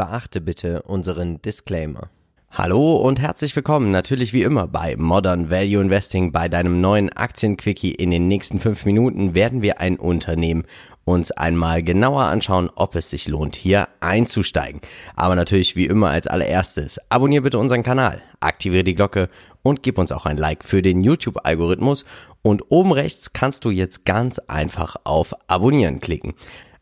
beachte bitte unseren Disclaimer. Hallo und herzlich willkommen, natürlich wie immer bei Modern Value Investing. Bei deinem neuen Aktienquickie in den nächsten fünf Minuten werden wir ein Unternehmen uns einmal genauer anschauen, ob es sich lohnt, hier einzusteigen. Aber natürlich wie immer als allererstes, abonniere bitte unseren Kanal, aktiviere die Glocke und gib uns auch ein Like für den YouTube-Algorithmus. Und oben rechts kannst du jetzt ganz einfach auf Abonnieren klicken.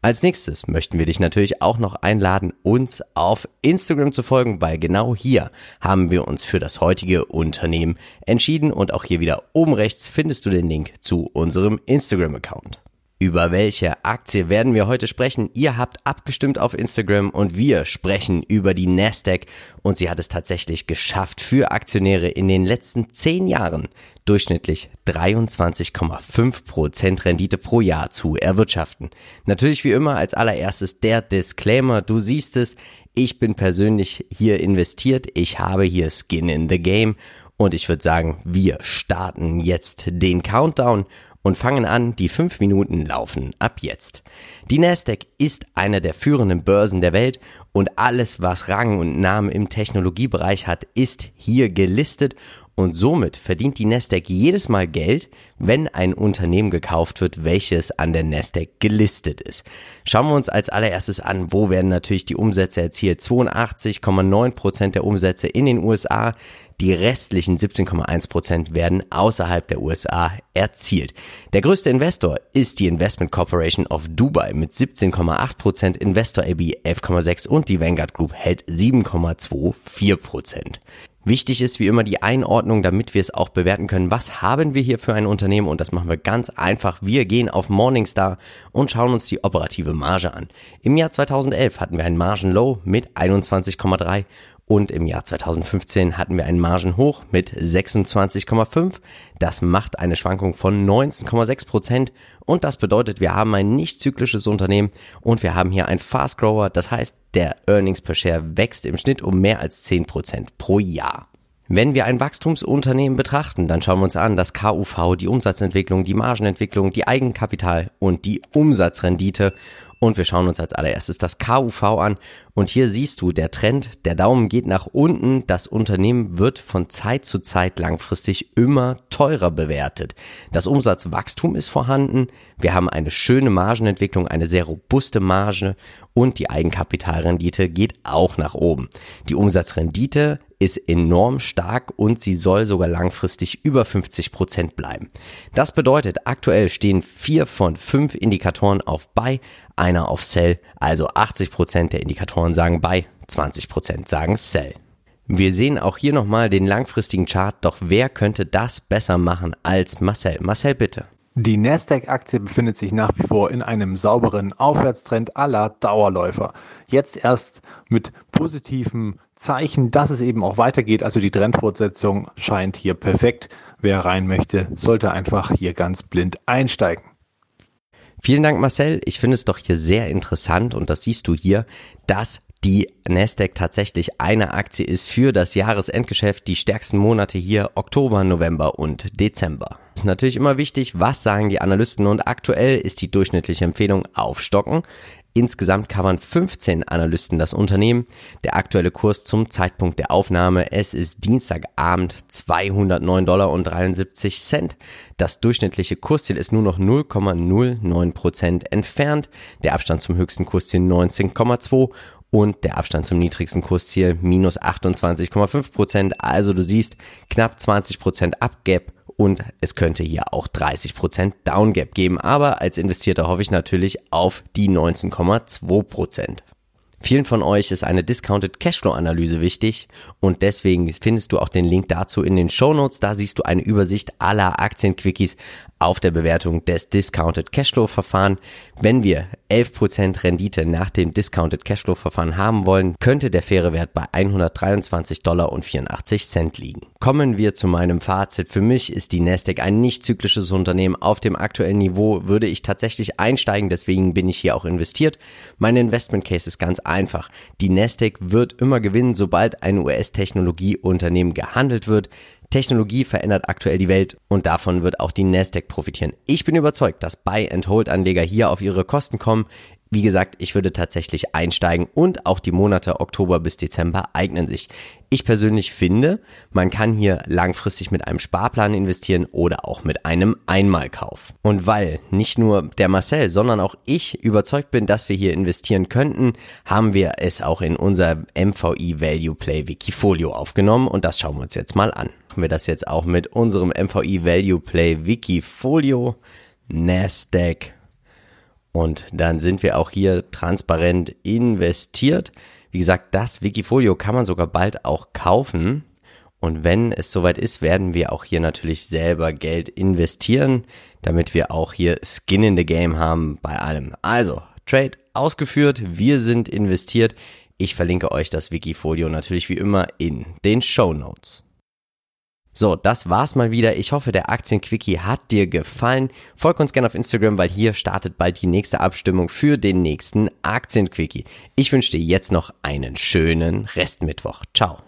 Als nächstes möchten wir dich natürlich auch noch einladen, uns auf Instagram zu folgen, weil genau hier haben wir uns für das heutige Unternehmen entschieden und auch hier wieder oben rechts findest du den Link zu unserem Instagram-Account. Über welche Aktie werden wir heute sprechen? Ihr habt abgestimmt auf Instagram und wir sprechen über die Nasdaq. Und sie hat es tatsächlich geschafft, für Aktionäre in den letzten zehn Jahren durchschnittlich 23,5% Rendite pro Jahr zu erwirtschaften. Natürlich wie immer als allererstes der Disclaimer, du siehst es, ich bin persönlich hier investiert, ich habe hier Skin in the Game. Und ich würde sagen, wir starten jetzt den Countdown und fangen an, die fünf Minuten laufen ab jetzt. Die Nasdaq ist eine der führenden Börsen der Welt und alles, was Rang und Namen im Technologiebereich hat, ist hier gelistet und somit verdient die Nasdaq jedes Mal Geld, wenn ein Unternehmen gekauft wird, welches an der Nasdaq gelistet ist. Schauen wir uns als allererstes an, wo werden natürlich die Umsätze erzielt. 82,9 Prozent der Umsätze in den USA, die restlichen 17,1% werden außerhalb der USA erzielt. Der größte Investor ist die Investment Corporation of Dubai mit 17,8%, Investor AB 11,6% und die Vanguard Group hält 7,24%. Wichtig ist wie immer die Einordnung, damit wir es auch bewerten können. Was haben wir hier für ein Unternehmen? Und das machen wir ganz einfach. Wir gehen auf Morningstar und schauen uns die operative Marge an. Im Jahr 2011 hatten wir ein Margenlow mit 21,3 und im Jahr 2015 hatten wir einen Margenhoch mit 26,5. Das macht eine Schwankung von 19,6 Prozent. Und das bedeutet, wir haben ein nicht zyklisches Unternehmen und wir haben hier ein Fast Grower. Das heißt, der Earnings per Share wächst im Schnitt um mehr als 10 Prozent pro Jahr. Wenn wir ein Wachstumsunternehmen betrachten, dann schauen wir uns an, das KUV, die Umsatzentwicklung, die Margenentwicklung, die Eigenkapital und die Umsatzrendite. Und wir schauen uns als allererstes das KUV an. Und hier siehst du, der Trend, der Daumen geht nach unten. Das Unternehmen wird von Zeit zu Zeit langfristig immer teurer bewertet. Das Umsatzwachstum ist vorhanden. Wir haben eine schöne Margenentwicklung, eine sehr robuste Marge und die Eigenkapitalrendite geht auch nach oben. Die Umsatzrendite ist enorm stark und sie soll sogar langfristig über 50 Prozent bleiben. Das bedeutet, aktuell stehen vier von fünf Indikatoren auf Buy, einer auf Sell, also 80 Prozent der Indikatoren sagen Buy, 20 Prozent sagen Sell. Wir sehen auch hier nochmal den langfristigen Chart, doch wer könnte das besser machen als Marcel? Marcel, bitte. Die Nasdaq-Aktie befindet sich nach wie vor in einem sauberen Aufwärtstrend aller Dauerläufer. Jetzt erst mit positiven Zeichen, dass es eben auch weitergeht. Also die Trendfortsetzung scheint hier perfekt. Wer rein möchte, sollte einfach hier ganz blind einsteigen. Vielen Dank, Marcel. Ich finde es doch hier sehr interessant und das siehst du hier, dass die Nasdaq tatsächlich eine Aktie ist für das Jahresendgeschäft, die stärksten Monate hier Oktober, November und Dezember. Ist natürlich immer wichtig, was sagen die Analysten und aktuell ist die durchschnittliche Empfehlung aufstocken. Insgesamt covern 15 Analysten das Unternehmen. Der aktuelle Kurs zum Zeitpunkt der Aufnahme, es ist Dienstagabend 209 Dollar und 73 Cent. Das durchschnittliche Kursziel ist nur noch 0,09 Prozent entfernt. Der Abstand zum höchsten Kursziel 19,2 und der Abstand zum niedrigsten Kursziel minus 28,5 Prozent. Also du siehst knapp 20 Prozent Abgap und es könnte hier auch 30% Downgap geben, aber als Investierter hoffe ich natürlich auf die 19,2%. Vielen von euch ist eine Discounted Cashflow Analyse wichtig und deswegen findest du auch den Link dazu in den Show Notes. Da siehst du eine Übersicht aller Aktienquickies auf der Bewertung des Discounted Cashflow Verfahren. Wenn wir 11% Rendite nach dem Discounted Cashflow Verfahren haben wollen, könnte der faire Wert bei 123 Dollar und 84 Cent liegen. Kommen wir zu meinem Fazit. Für mich ist die Nasdaq ein nicht zyklisches Unternehmen. Auf dem aktuellen Niveau würde ich tatsächlich einsteigen, deswegen bin ich hier auch investiert. Mein Investment Case ist ganz einfach. Die Nasdaq wird immer gewinnen, sobald ein US-Technologieunternehmen gehandelt wird. Technologie verändert aktuell die Welt und davon wird auch die Nasdaq profitieren. Ich bin überzeugt, dass Buy-and-Hold-Anleger hier auf ihre Kosten kommen. Wie gesagt, ich würde tatsächlich einsteigen und auch die Monate Oktober bis Dezember eignen sich. Ich persönlich finde, man kann hier langfristig mit einem Sparplan investieren oder auch mit einem Einmalkauf. Und weil nicht nur der Marcel, sondern auch ich überzeugt bin, dass wir hier investieren könnten, haben wir es auch in unser MVI Value Play Wikifolio aufgenommen und das schauen wir uns jetzt mal an. Machen wir das jetzt auch mit unserem MVI Value Play Wikifolio Nasdaq und dann sind wir auch hier transparent investiert. Wie gesagt, das Wikifolio kann man sogar bald auch kaufen. Und wenn es soweit ist, werden wir auch hier natürlich selber Geld investieren, damit wir auch hier Skin in the Game haben bei allem. Also, Trade ausgeführt, wir sind investiert. Ich verlinke euch das Wikifolio natürlich wie immer in den Show Notes. So, das war's mal wieder. Ich hoffe, der Aktienquickie hat dir gefallen. Folg uns gerne auf Instagram, weil hier startet bald die nächste Abstimmung für den nächsten Aktienquickie. Ich wünsche dir jetzt noch einen schönen Restmittwoch. Ciao.